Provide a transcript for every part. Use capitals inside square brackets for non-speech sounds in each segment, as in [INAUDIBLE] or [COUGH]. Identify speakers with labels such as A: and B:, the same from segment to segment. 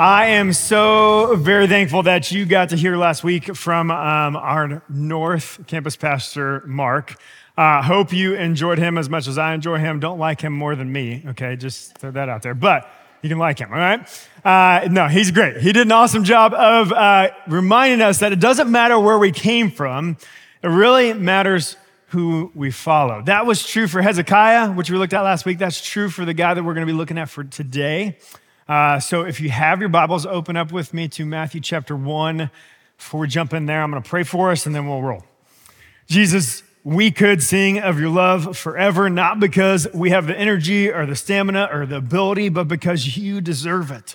A: I am so very thankful that you got to hear last week from um, our North Campus pastor, Mark. Uh, hope you enjoyed him as much as I enjoy him. Don't like him more than me, okay? Just throw that out there. But you can like him, all right? Uh, no, he's great. He did an awesome job of uh, reminding us that it doesn't matter where we came from, it really matters who we follow. That was true for Hezekiah, which we looked at last week. That's true for the guy that we're going to be looking at for today. Uh, so if you have your Bibles, open up with me to Matthew chapter 1. Before we jump in there, I'm going to pray for us and then we'll roll. Jesus, we could sing of your love forever, not because we have the energy or the stamina or the ability, but because you deserve it.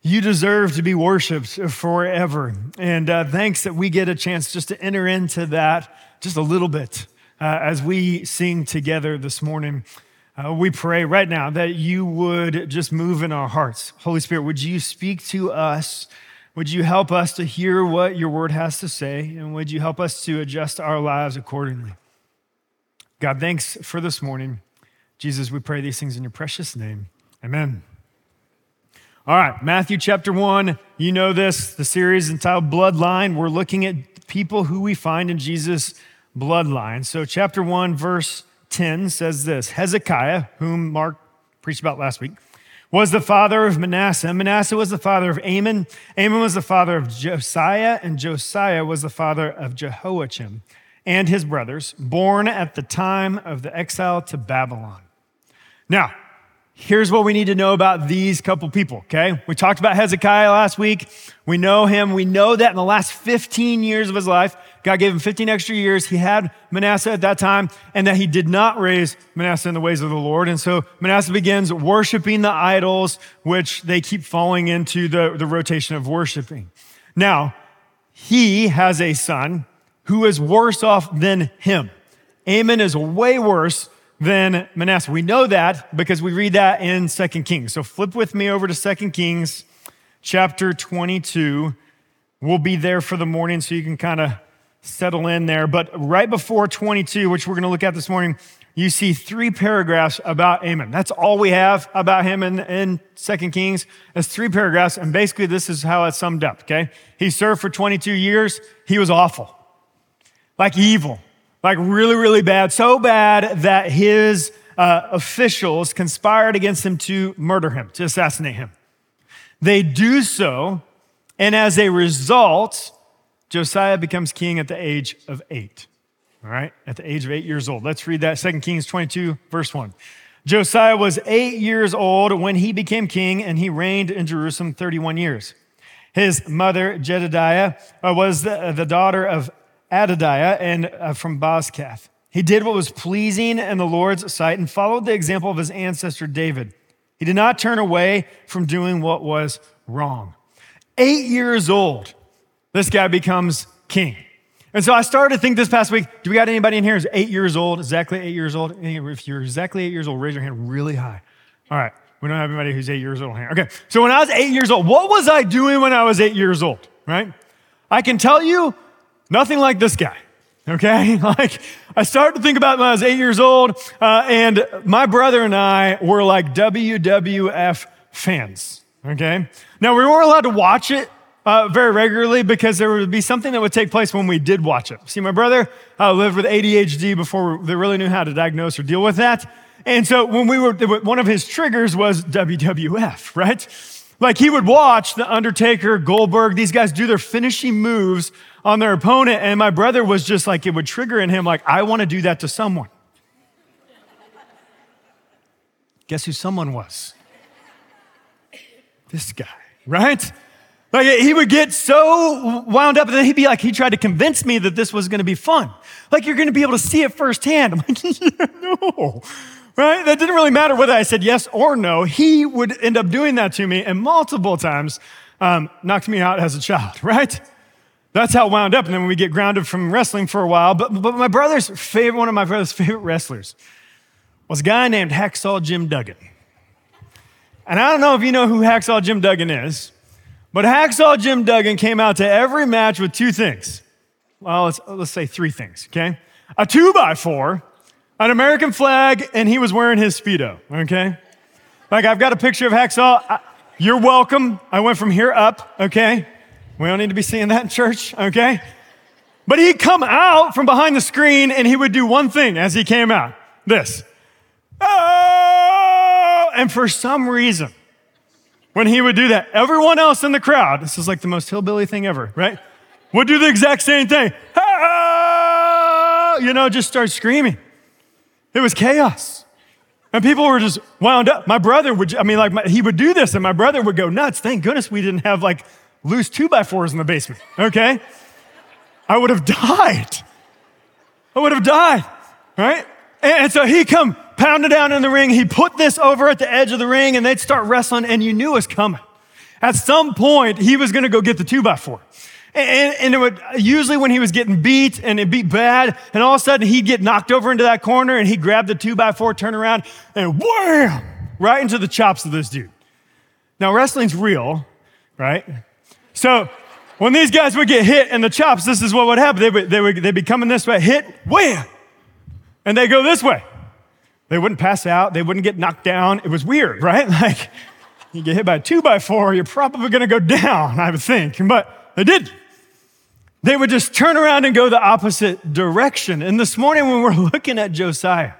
A: You deserve to be worshiped forever. And uh, thanks that we get a chance just to enter into that just a little bit uh, as we sing together this morning. Uh, we pray right now that you would just move in our hearts. Holy Spirit, would you speak to us? Would you help us to hear what your word has to say? And would you help us to adjust our lives accordingly? God, thanks for this morning. Jesus, we pray these things in your precious name. Amen. All right, Matthew chapter 1. You know this, the series entitled Bloodline. We're looking at people who we find in Jesus' bloodline. So, chapter 1, verse 10 says this Hezekiah, whom Mark preached about last week, was the father of Manasseh. Manasseh was the father of Amon. Amon was the father of Josiah, and Josiah was the father of Jehoiachin and his brothers, born at the time of the exile to Babylon. Now, here's what we need to know about these couple people, okay? We talked about Hezekiah last week. We know him. We know that in the last 15 years of his life, God gave him 15 extra years. He had Manasseh at that time, and that he did not raise Manasseh in the ways of the Lord. And so Manasseh begins worshiping the idols, which they keep falling into the, the rotation of worshiping. Now, he has a son who is worse off than him. Amon is way worse than Manasseh. We know that because we read that in Second Kings. So flip with me over to Second Kings chapter 22. We'll be there for the morning so you can kind of settle in there. But right before 22, which we're going to look at this morning, you see three paragraphs about Amon. That's all we have about him in, in 2 Kings. It's three paragraphs, and basically this is how it's summed up, okay? He served for 22 years. He was awful, like evil like really, really bad, so bad that his uh, officials conspired against him to murder him, to assassinate him. They do so, and as a result, Josiah becomes king at the age of eight. All right, at the age of eight years old. Let's read that 2 Kings 22, verse 1. Josiah was eight years old when he became king, and he reigned in Jerusalem 31 years. His mother, Jedidiah, uh, was the, the daughter of Adadiah and uh, from Bozkath. He did what was pleasing in the Lord's sight and followed the example of his ancestor David. He did not turn away from doing what was wrong. Eight years old, this guy becomes king. And so I started to think this past week do we got anybody in here who's eight years old, exactly eight years old? If you're exactly eight years old, raise your hand really high. All right, we don't have anybody who's eight years old here. Okay, so when I was eight years old, what was I doing when I was eight years old, right? I can tell you Nothing like this guy. Okay, [LAUGHS] like I started to think about when I was eight years old, uh, and my brother and I were like WWF fans. Okay, now we weren't allowed to watch it uh, very regularly because there would be something that would take place when we did watch it. See, my brother uh, lived with ADHD before they really knew how to diagnose or deal with that. And so when we were, one of his triggers was WWF, right? Like he would watch The Undertaker, Goldberg, these guys do their finishing moves on their opponent. And my brother was just like, it would trigger in him, like, I want to do that to someone. Guess who someone was? This guy, right? Like he would get so wound up, and then he'd be like, he tried to convince me that this was going to be fun. Like you're going to be able to see it firsthand. I'm like, [LAUGHS] no, right? That didn't really matter whether I said yes or no. He would end up doing that to me, and multiple times um, knocked me out as a child, [LAUGHS] right? That's how it wound up. And then we get grounded from wrestling for a while. But, but my brother's favorite, one of my brother's favorite wrestlers was a guy named Hacksaw Jim Duggan. And I don't know if you know who Hacksaw Jim Duggan is, but Hacksaw Jim Duggan came out to every match with two things. Well, let's, let's say three things, okay? A two by four, an American flag, and he was wearing his Speedo, okay? Like I've got a picture of Hacksaw. I, You're welcome. I went from here up, okay? We don't need to be seeing that in church, okay? But he'd come out from behind the screen and he would do one thing as he came out this. Oh! And for some reason, when he would do that, everyone else in the crowd, this is like the most hillbilly thing ever, right? Would do the exact same thing. You know, just start screaming. It was chaos. And people were just wound up. My brother would, I mean, like, my, he would do this, and my brother would go nuts. Thank goodness we didn't have like loose two by fours in the basement, okay? I would have [LAUGHS] died. I would have died, right? And, and so he come pounding down in the ring. He put this over at the edge of the ring, and they'd start wrestling, and you knew it was coming. At some point, he was going to go get the two by four. And, and, it would usually when he was getting beat and it beat bad, and all of a sudden he'd get knocked over into that corner and he'd grab the two by four, turn around, and wham! Right into the chops of this dude. Now, wrestling's real, right? So when these guys would get hit in the chops, this is what would happen. They would, they would they'd be coming this way, hit, wham! And they go this way. They wouldn't pass out, they wouldn't get knocked down. It was weird, right? [LAUGHS] Like you get hit by a two by four, you're probably gonna go down, I would think. But they did they would just turn around and go the opposite direction. And this morning, when we're [LAUGHS] looking at Josiah,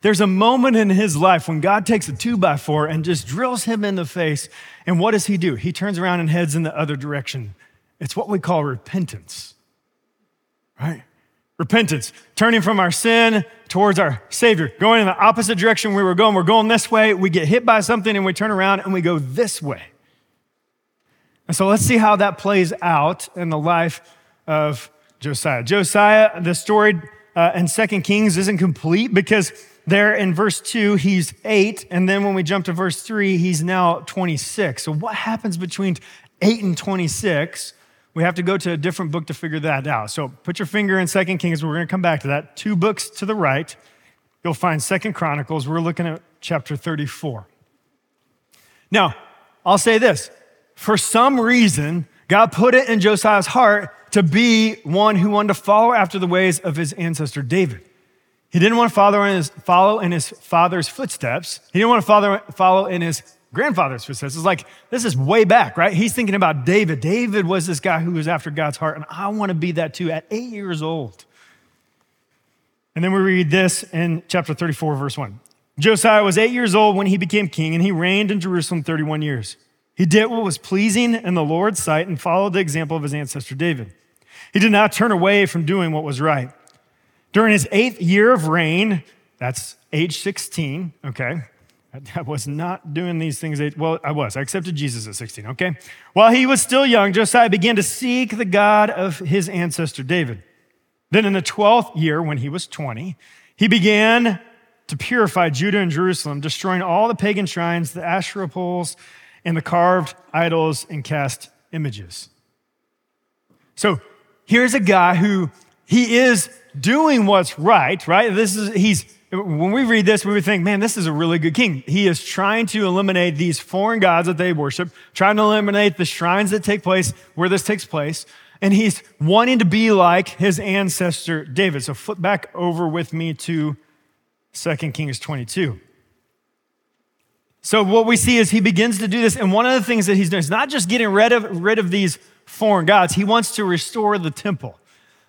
A: there's a moment in his life when God takes a two by four and just drills him in the face. And what does he do? He turns around and heads in the other direction. It's what we call repentance, right? Repentance, turning from our sin towards our Savior, going in the opposite direction we were going. We're going this way, we get hit by something, and we turn around and we go this way. And so let's see how that plays out in the life of Josiah. Josiah, the story uh, in Second Kings isn't complete because there in verse 2, he's 8. And then when we jump to verse 3, he's now 26. So what happens between 8 and 26? We have to go to a different book to figure that out. So put your finger in Second Kings. We're going to come back to that. Two books to the right, you'll find Second Chronicles. We're looking at chapter 34. Now, I'll say this. For some reason, God put it in Josiah's heart to be one who wanted to follow after the ways of his ancestor David. He didn't want to follow in his, follow in his father's footsteps. He didn't want to follow, follow in his grandfather's footsteps. It's like, this is way back, right? He's thinking about David. David was this guy who was after God's heart, and I want to be that too at eight years old. And then we read this in chapter 34, verse 1. Josiah was eight years old when he became king, and he reigned in Jerusalem 31 years. He did what was pleasing in the Lord's sight and followed the example of his ancestor David. He did not turn away from doing what was right. During his eighth year of reign, that's age 16, okay? [LAUGHS] I was not doing these things. Well, I was. I accepted Jesus at 16, okay? While he was still young, Josiah began to seek the God of his ancestor David. Then in the 12th year, when he was 20, he began to purify Judah and Jerusalem, destroying all the pagan shrines, the Asherah poles, and the carved idols and cast images. So here's a guy who he is doing what's right, right? This is, he's, when we read this, we would think, man, this is a really good king. He is trying to eliminate these foreign gods that they worship, trying to eliminate the shrines that take place where this takes place. And he's wanting to be like his ancestor David. So flip back over with me to 2 Kings 22. So what we see is he begins to do this, and one of the things that he's doing is not just getting rid of, rid of these foreign gods, he wants to restore the temple.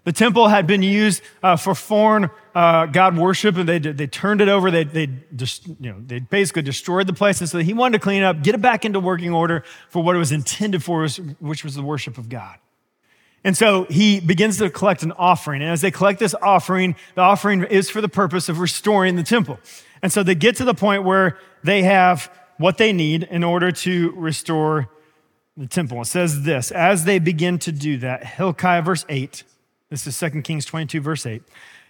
A: The temple had been used uh, for foreign uh, God worship, and they, they turned it over. They, they, just, you know, they basically destroyed the place. And so he wanted to clean it up, get it back into working order for what it was intended for, which was the worship of God. And so he begins to collect an offering. And as they collect this offering, the offering is for the purpose of restoring the temple. And so they get to the point where they have what they need in order to restore the temple. It says this as they begin to do that, Hilkiah, verse 8, this is 2 Kings 22, verse 8.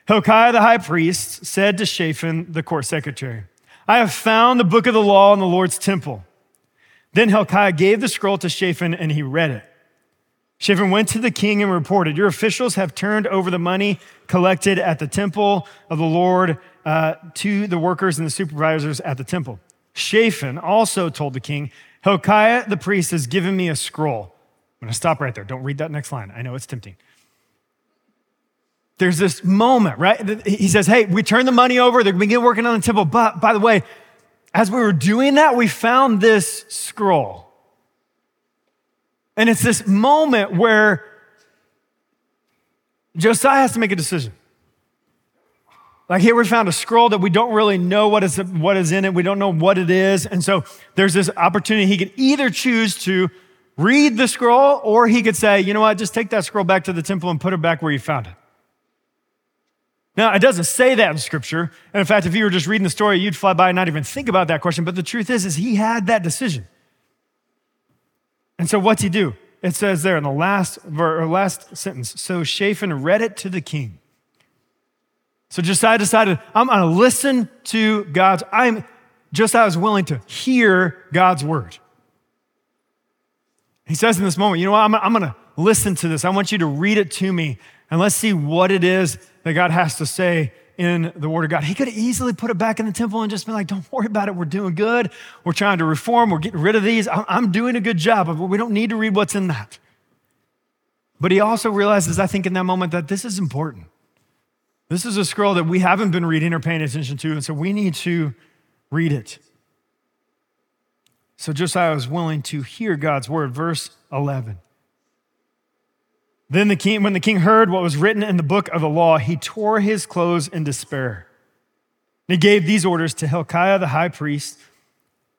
A: Hilkiah the high priest said to Shaphan, the court secretary, I have found the book of the law in the Lord's temple. Then Hilkiah gave the scroll to Shaphan and he read it. Shaphan went to the king and reported, Your officials have turned over the money collected at the temple of the Lord uh, to the workers and the supervisors at the temple. Shaphan also told the king, Hilkiah the priest has given me a scroll. I'm going to stop right there. Don't read that next line. I know it's tempting. There's this moment, right? He says, Hey, we turned the money over. They're begin working on the temple. But by the way, as we were doing that, we found this scroll. And it's this moment where Josiah has to make a decision. Like here, we found a scroll that we don't really know what is, what is in it. We don't know what it is. And so there's this opportunity. He could either choose to read the scroll or he could say, you know what, just take that scroll back to the temple and put it back where you found it. Now, it doesn't say that in scripture. And in fact, if you were just reading the story, you'd fly by and not even think about that question. But the truth is, is he had that decision. And so what's he do? It says there in the last, or last sentence, so Shaphan read it to the king. So Josiah decided, I'm going to listen to God's, I'm, Josiah was willing to hear God's word. He says in this moment, you know what, I'm, I'm going to listen to this. I want you to read it to me, and let's see what it is that God has to say in the Word of God. He could easily put it back in the temple and just been like, don't worry about it. We're doing good. We're trying to reform. We're getting rid of these. I'm doing a good job, but we don't need to read what's in that. But he also realizes, I think, in that moment, that this is important. This is a scroll that we haven't been reading or paying attention to, and so we need to read it. So Josiah was willing to hear God's word. Verse 11. Then the king, when the king heard what was written in the book of the law, he tore his clothes in despair. And he gave these orders to Hilkiah the high priest,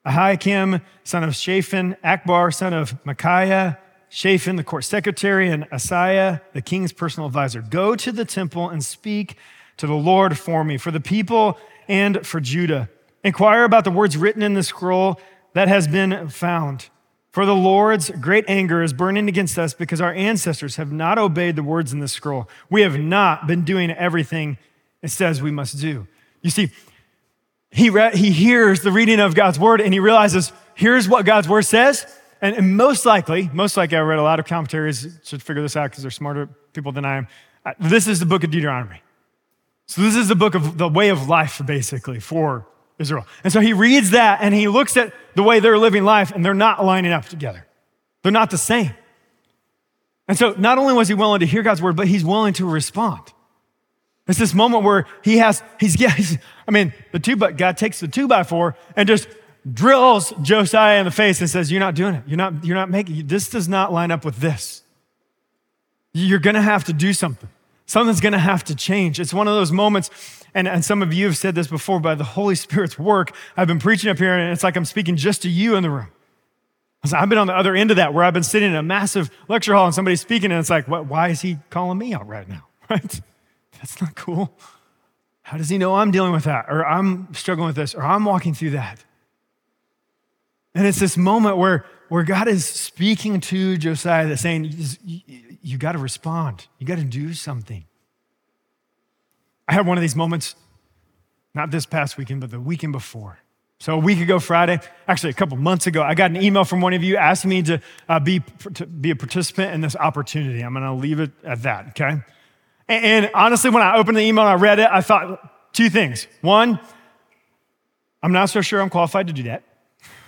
A: Ahikam, son of Shaphan, Acbor, son of Micaiah, Shaphan, the court secretary, and Asaiah, the king's personal advisor. Go to the temple and speak to the Lord for me, for the people and for Judah. Inquire about the words written in the scroll that has been found. For the Lord's great anger is burning against us because our ancestors have not obeyed the words in the scroll. We have not been doing everything it says we must do. You see, he, re- he hears the reading of God's word and he realizes, here's what God's word says. And, and most likely, most likely, I read a lot of commentaries to figure this out because they're smarter people than I am. Uh, this is the book of Deuteronomy. So, this is the book of the way of life, basically, for Israel. And so he reads that and he looks at the way they're living life and they're not lining up together. They're not the same. And so not only was he willing to hear God's word, but he's willing to respond. It's this moment where he has, he's, he's, I mean, the two by, God takes the two by four and just drills Josiah in the face and says, You're not doing it. You're not, you're not making, this does not line up with this. You're gonna have to do something. Something's gonna have to change. It's one of those moments, and, and some of you have said this before, by the Holy Spirit's work, I've been preaching up here, and it's like I'm speaking just to you in the room. I've been on the other end of that where I've been sitting in a massive lecture hall and somebody's speaking, and it's like, what, why is he calling me out right now? [LAUGHS] Right? That's not cool. How does he know I'm dealing with that? Or I'm struggling with this, or I'm walking through that? And it's this moment where, where God is speaking to Josiah, that's saying, you got to respond, you got to do something. I had one of these moments, not this past weekend, but the weekend before. So a week ago, Friday, actually a couple months ago, I got an email from one of you asking me to, uh, be, to be a participant in this opportunity. I'm going to leave it at that, okay? And, and honestly, when I opened the email and I read it, I thought two things. One, I'm not so sure I'm qualified to do that.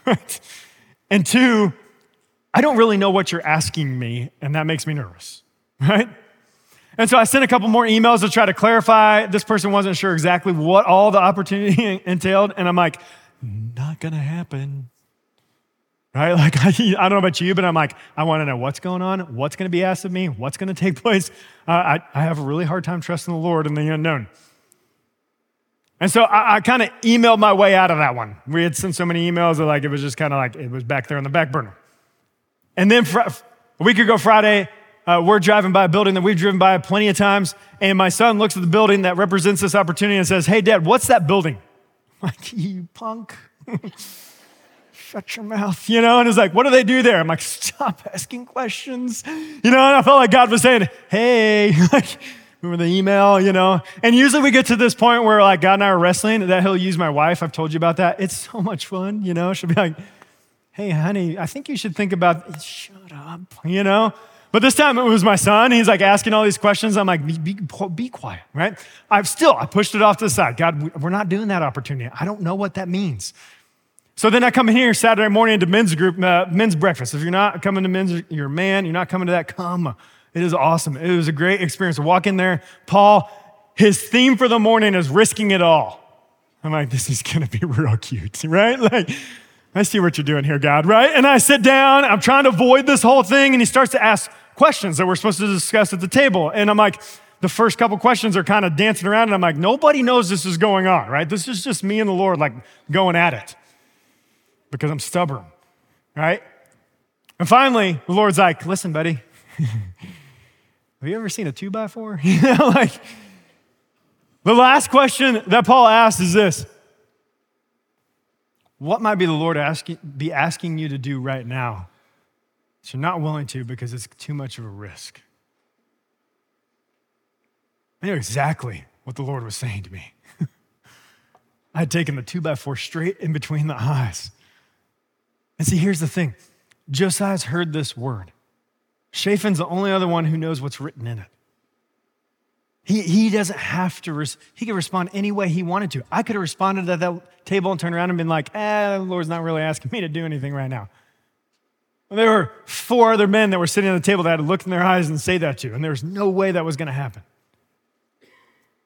A: [LAUGHS] and two, I don't really know what you're asking me, and that makes me nervous, [LAUGHS] right? And so I sent a couple more emails to try to clarify. This person wasn't sure exactly what all the opportunity [LAUGHS] entailed. And I'm like, not gonna happen. Right? [LAUGHS] Like, I, I, don't know about you, but I'm like, I wanna know what's going on, what's gonna be asked of me, what's gonna take place. Uh, I, I have a really hard time trusting the Lord in the unknown. And so I, I kind of emailed my way out of that one. We had sent so many emails that like it was just kind of like it was back there on the back burner. And then fr- a week ago Friday, uh, we're driving by a building that we've driven by plenty of times, and my son looks at the building that represents this opportunity and says, "Hey, Dad, what's that building?" [LAUGHS] I'm like, "You punk." [LAUGHS] Shut your mouth, you know? And it's like, what do they do there? I'm like, stop asking questions. You know, and I felt like God was saying, hey, [LAUGHS] like, Remember the email, you know? And usually we get to this point where like God and I are wrestling that he'll use my wife. I've told you about that. It's so much fun, you know? She'll be like, hey, honey, I think you should think about, shut up, you know? But this time it was my son. He's like asking all these questions. I'm like, be, be, be, quiet, right? I've still, I pushed it off to the side. God, we're not doing that opportunity. I don't know what that means. So then I come in here Saturday morning to men's group, uh, men's breakfast. If you're not coming to men's, you're a man, you're not coming to that, come. It is awesome. It was a great experience to walk in there. Paul, his theme for the morning is risking it all. I'm like, this is gonna be [LAUGHS] real cute, right? Like, I see what you're doing here, God, right? And I sit down, I'm trying to avoid this whole thing, and he starts to ask questions that we're supposed to discuss at the table. And I'm like, the first couple questions are kind of dancing around, and I'm like, nobody knows this is going on, right? This is just me and the Lord, like going at it because I'm stubborn, right? And finally, the Lord's like, listen, buddy, [LAUGHS] have you ever seen a two by four? [LAUGHS] you know, like, the last question that Paul asks is this What might be the Lord asking, be asking you to do right now that you're not willing to because it's too much of a risk? I knew exactly what the Lord was saying to me. [LAUGHS] I had taken the two by four straight in between the eyes. And see, here's the thing Josiah's heard this word. Shaphan's the only other one who knows what's written in it. He, he doesn't have to, res- he could respond any way he wanted to. I could have responded at that table and turned around and been like, eh, the Lord's not really asking me to do anything right now. Well, there were four other men that were sitting at the table that had to look in their eyes and say that to, you, and there was no way that was going to happen.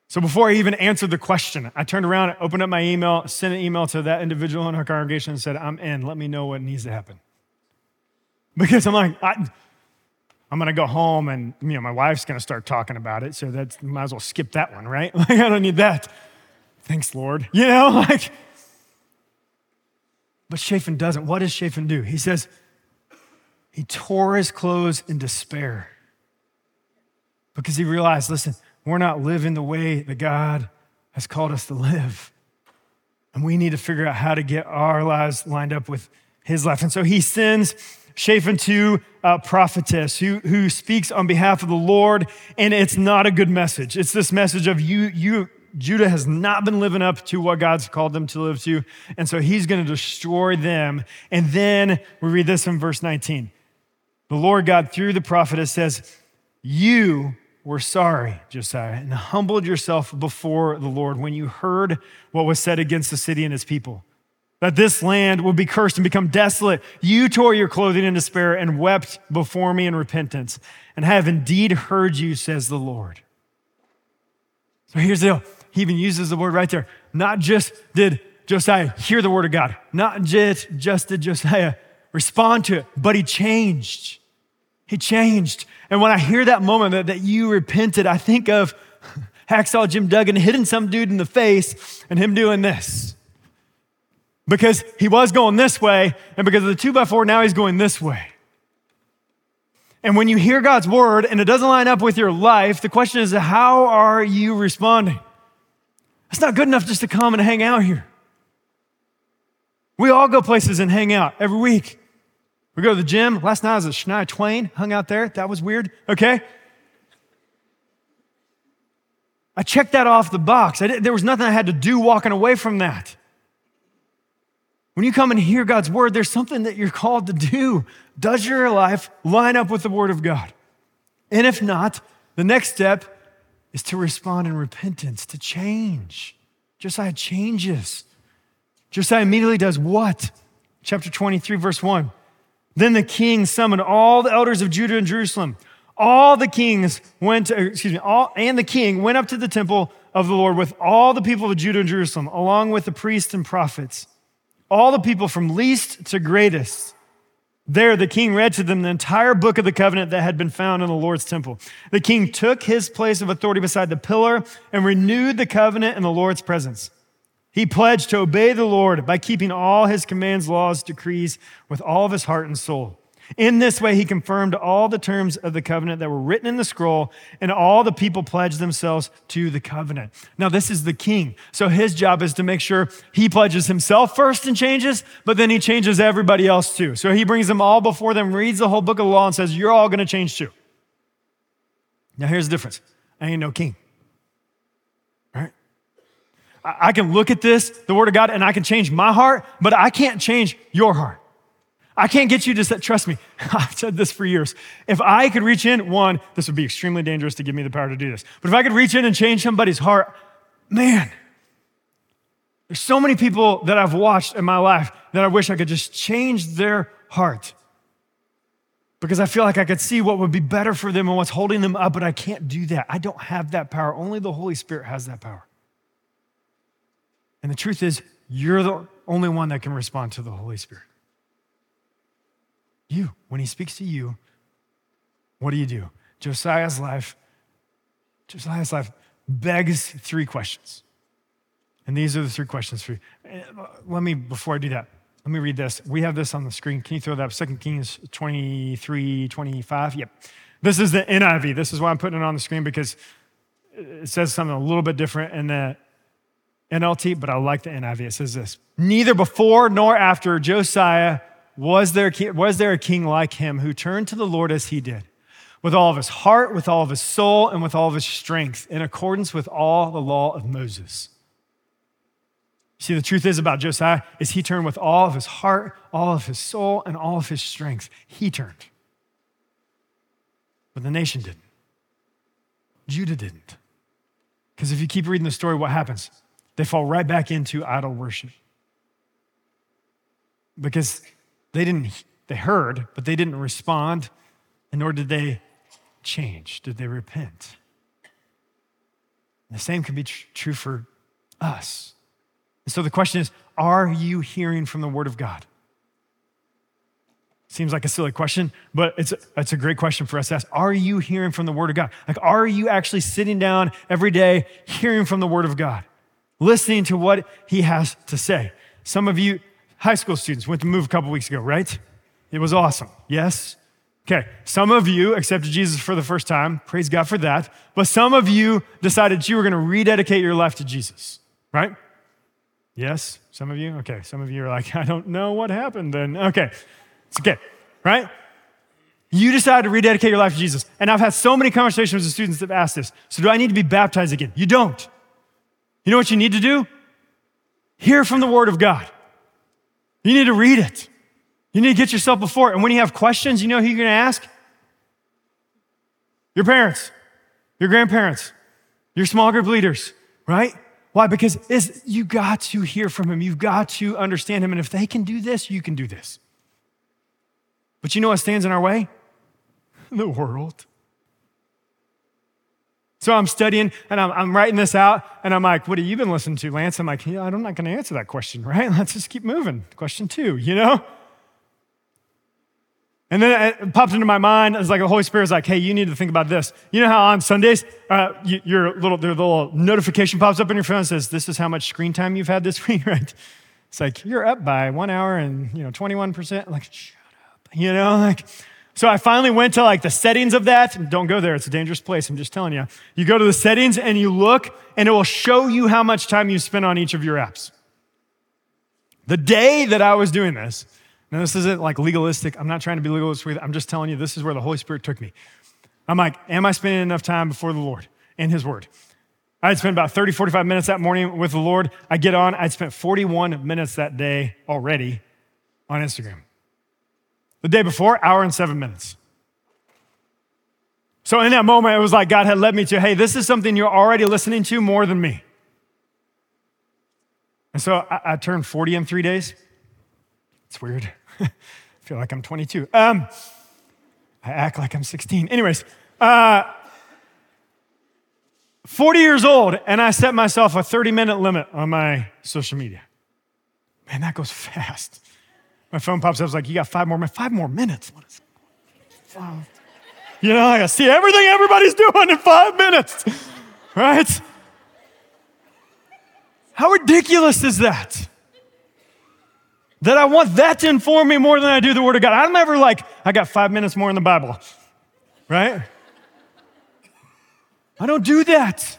A: So before I even answered the question, I turned around, opened up my email, sent an email to that individual in our congregation and said, I'm in. Let me know what needs to happen. Because I'm like, I, am going to go home and you know my wife's going to start talking about it, so that might as well skip that one, right? [LAUGHS] Like I don't need that. Thanks, Lord. You know, [LAUGHS] like. But Shaphan doesn't. What does Shaphan do? He says, he tore his clothes in despair because he realized, listen, we're not living the way that God has called us to live. And we need to figure out how to get our lives lined up with his life. And so he sends Shaphan to a prophetess who, who speaks on behalf of the Lord, and it's not a good message. It's this message of you, you, Judah has not been living up to what God's called them to live to, and so he's going to destroy them. And then we read this in verse 19. The Lord God, through the prophetess, says, You were sorry, Josiah, and humbled yourself before the Lord when you heard what was said against the city and its people, that this land would be cursed and become desolate. You tore your clothing in despair and wept before me in repentance, and I have indeed heard you, says the Lord. So here's the deal. He even uses the word right there. Not just did Josiah hear the word of God, not just, just did Josiah respond to it, but he changed. He changed. And when I hear that moment that, that you repented, I think of [LAUGHS] Hacksaw Jim Duggan hitting some dude in the face and him doing this. Because he was going this way, and because of the two by four, now he's going this way. And when you hear God's word and it doesn't line up with your life, the question is, how are you responding? It's not good enough just to come and hang out here. We all go places and hang out every week. We go to the gym. Last night I was at Shania Twain, hung out there. That was weird. Okay. I checked that off the box. there was nothing I had to do walking away from that. When you come and hear God's word, there's something that you're called to do. Does your life line up with the word of God? And if not, the next step is to respond in repentance, to change. Josiah changes. Josiah immediately does what? Chapter 23, verse 1. Then the king summoned all the elders of Judah and Jerusalem. All the kings went, to, excuse me, all, and the king went up to the temple of the Lord with all the people of Judah and Jerusalem, along with the priests and prophets, all the people from least to greatest. There, the king read to them the entire book of the covenant that had been found in the Lord's temple. The king took his place of authority beside the pillar and renewed the covenant in the Lord's presence. He pledged to obey the Lord by keeping all his commands, laws, decrees with all of his heart and soul. In this way, he confirmed all the terms of the covenant that were written in the scroll, and all the people pledged themselves to the covenant. Now, this is the king. So his job is to make sure he pledges himself first and changes, but then he changes everybody else too. So he brings them all before them, reads the whole book of the law, and says, You're all going to change too. Now, here's the difference I ain't no king. Right? I can look at this, the Word of God, and I can change my heart, but I can't change your heart. I can't get you to trust me. [LAUGHS] I've said this for years. If I could reach in, one, this would be extremely dangerous to give me the power to do this. But if I could reach in and change somebody's heart, man, there's so many people that I've watched in my life that I wish I could just change their heart. Because I feel like I could see what would be better for them and what's holding them up, but I can't do that. I don't have that power. Only the Holy Spirit has that power. And the truth is, you're the only one that can respond to the Holy Spirit. You, when he speaks to you, what do you do? Josiah's life, Josiah's life begs three questions. And these are the three questions for you. Uh, let me, before I do that, let me read this. We have this on the screen. Can you throw that up? 2 Kings 23, 25. Yep. This is the NIV. This is why I'm putting it on the screen because it says something a little bit different in the NLT, but I like the NIV. It says this Neither before nor after Josiah was there, was there a king like him who turned to the Lord as he did, with all of his heart, with all of his soul, and with all of his strength, in accordance with all the law of Moses. See, the truth is about Josiah is he turned with all of his heart, all of his soul, and all of his strength. He turned. But the nation didn't. Judah didn't. Because if you keep reading the story, what happens? They fall right back into idol worship. Because they didn't, they heard, but they didn't respond, and nor did they change. Did they repent? And the same can be tr- true for us. And so the question is are you hearing from the Word of God? Seems like a silly question, but it's, it's a great question for us to ask. Are you hearing from the Word of God? Like, are you actually sitting down every day hearing from the Word of God, listening to what He has to say? Some of you, high school students, went to move a couple weeks ago, right? It was awesome. Yes? Okay. Some of you accepted Jesus for the first time. Praise God for that. But some of you decided you were going to rededicate your life to Jesus, right? Yes? Some of you? Okay. Some of you are like, [LAUGHS] I don't know what happened then. Okay. It's okay, right? You decided to rededicate your life to Jesus. And I've had so many conversations with students that have asked this. So, do I need to be baptized again? You don't. You know what you need to do? Hear from the Word of God. You need to read it. You need to get yourself before it. And when you have questions, you know who you're going to ask? Your parents, your grandparents, your small group leaders, right? Why? Because you got to hear from him. You've got to understand him. And if they can do this, you can do this. But you know what stands in our way? [LAUGHS] The world. So I'm studying and I'm, I'm, writing this out, and I'm like, What have you been listening to, Lance? I'm like, yeah, I'm not going to answer that question, right? [LAUGHS] Let's just keep moving. Question two, you know? And then it popped into my mind. It's like the Holy Spirit's like, hey, you need to think about this. You know how on Sundays, uh, you, your little, the little notification pops up on your phone and says, this is how much screen time you've had this [LAUGHS] week, right? It's like, you're up by one hour and, you know, 21%. like, shut up, you know, like, so I finally went to like the settings of that. Don't go there. It's a dangerous place. I'm just telling you. You go to the settings and you look and it will show you how much time you spent on each of your apps. The day that I was doing this, now, this isn't like legalistic. I'm not trying to be legalistic with it. I'm just telling you this is where the Holy Spirit took me. I'm like, am I spending enough time before the Lord in His Word? I'd spent about 30, 45 minutes that morning with the Lord. I get on, I'd spent 41 minutes that day already on Instagram. The day before, hour and seven minutes. So in that moment, it was like God had led me to, hey, this is something you're already listening to more than me. And so I, I turned 40 in three days. It's weird. I [LAUGHS] feel like I'm 22. Um, I act like I'm 16. Anyways, uh, 40 years old, and I set myself a 30 minute limit on my social media. Man, that goes fast. My phone pops up, it's like, you got five more minutes. Five more minutes? What is wow. You know, I see everything everybody's doing in five minutes, right? How ridiculous is that? That I want that to inform me more than I do the Word of God. I'm never like, I got five minutes more in the Bible, right? I don't do that.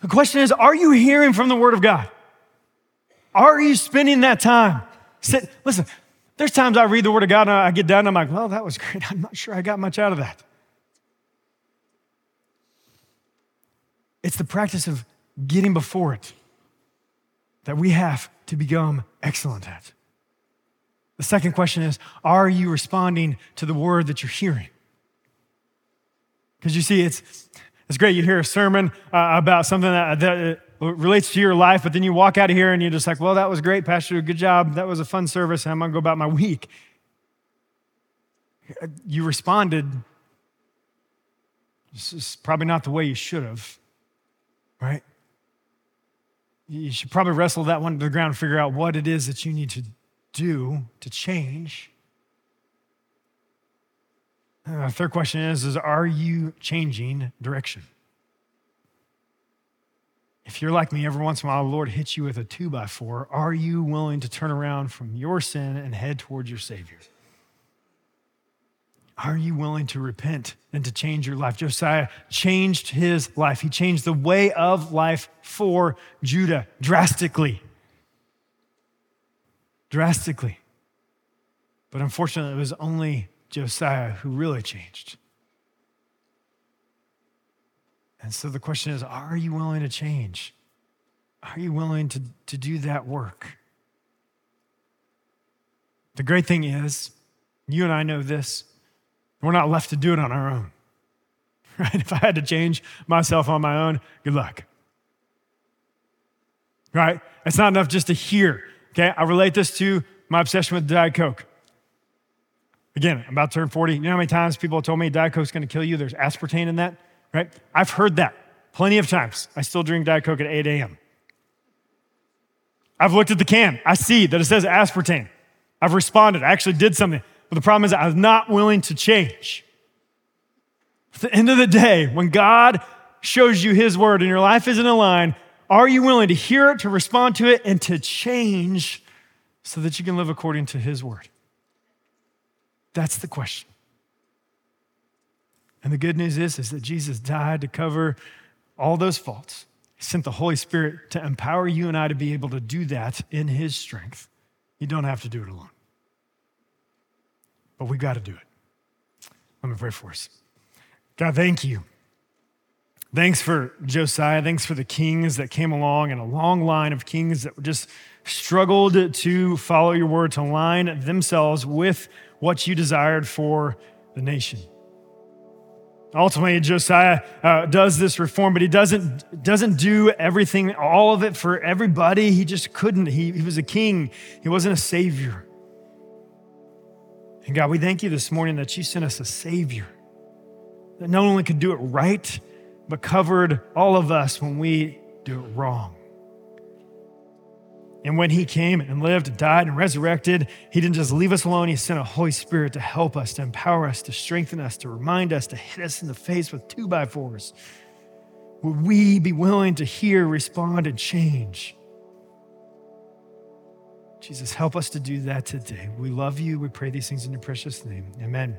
A: The question is, are you hearing from the Word of God? Are you spending that time? Sit, listen, there's times I read the Word of God and I get done and I'm like, well, that was great. I'm not sure I got much out of that. It's the practice of getting before it that we have to become excellent at. The second question is Are you responding to the word that you're hearing? Because you see, it's, it's great. You hear a sermon uh, about something that, that relates to your life, but then you walk out of here and you're just like, well, that was great, Pastor. Good job. That was a fun service. I'm going to go about my week. You responded. This is probably not the way you should have, right? you should probably wrestle that one to the ground and figure out what it is that you need to do to change. Uh, third question is, is Are you changing direction? If you're like me, every once in a while, the Lord hits you with a two by four. Are you willing to turn around from your sin and head towards your Savior? Are you willing to repent and to change your life? Josiah changed his life. He changed the way of life for Judah drastically. Drastically. But unfortunately, it was only Josiah who really changed. And so the question is are you willing to change? Are you willing to, to do that work? The great thing is, you and I know this, we're not left to do it on our own. [LAUGHS] Right? If I had to change myself on my own, good luck. Right? It's not enough just to hear. Okay? I relate this to my obsession with Diet Coke. Again, I'm about to turn 40. You know how many times people have told me Diet Coke's gonna kill you? There's aspartame in that right? I've heard that plenty of times. I still drink Diet Coke at 8 a.m. I've looked at the can. I see that it says aspartame. I've responded. I actually did something. But the problem is, I was not willing to change. At the end of the day, when God shows you His word and your life isn't aligned, are you willing to hear it, to respond to it, and to change so that you can live according to His word? That's the question. And the good news is, is that Jesus died to cover all those faults. He sent the Holy Spirit to empower you and I to be able to do that in His strength. You don't have to do it alone. But we got to do it. Let me pray for us. God, thank you. Thanks for Josiah. Thanks for the kings that came along and a long line of kings that just struggled to follow your word, to align themselves with what you desired for the nation. Ultimately, Josiah uh, does this reform, but he doesn't, doesn't do everything, all of it for everybody. He just couldn't. He, he was a king, he wasn't a savior. And God, we thank you this morning that you sent us a savior that not only could do it right, but covered all of us when we do it wrong. And when he came and lived and died and resurrected, he didn't just leave us alone. He sent a Holy Spirit to help us, to empower us, to strengthen us, to remind us, to hit us in the face with two by fours. Would we be willing to hear, respond, and change? Jesus, help us to do that today. We love you. We pray these things in your precious name. Amen.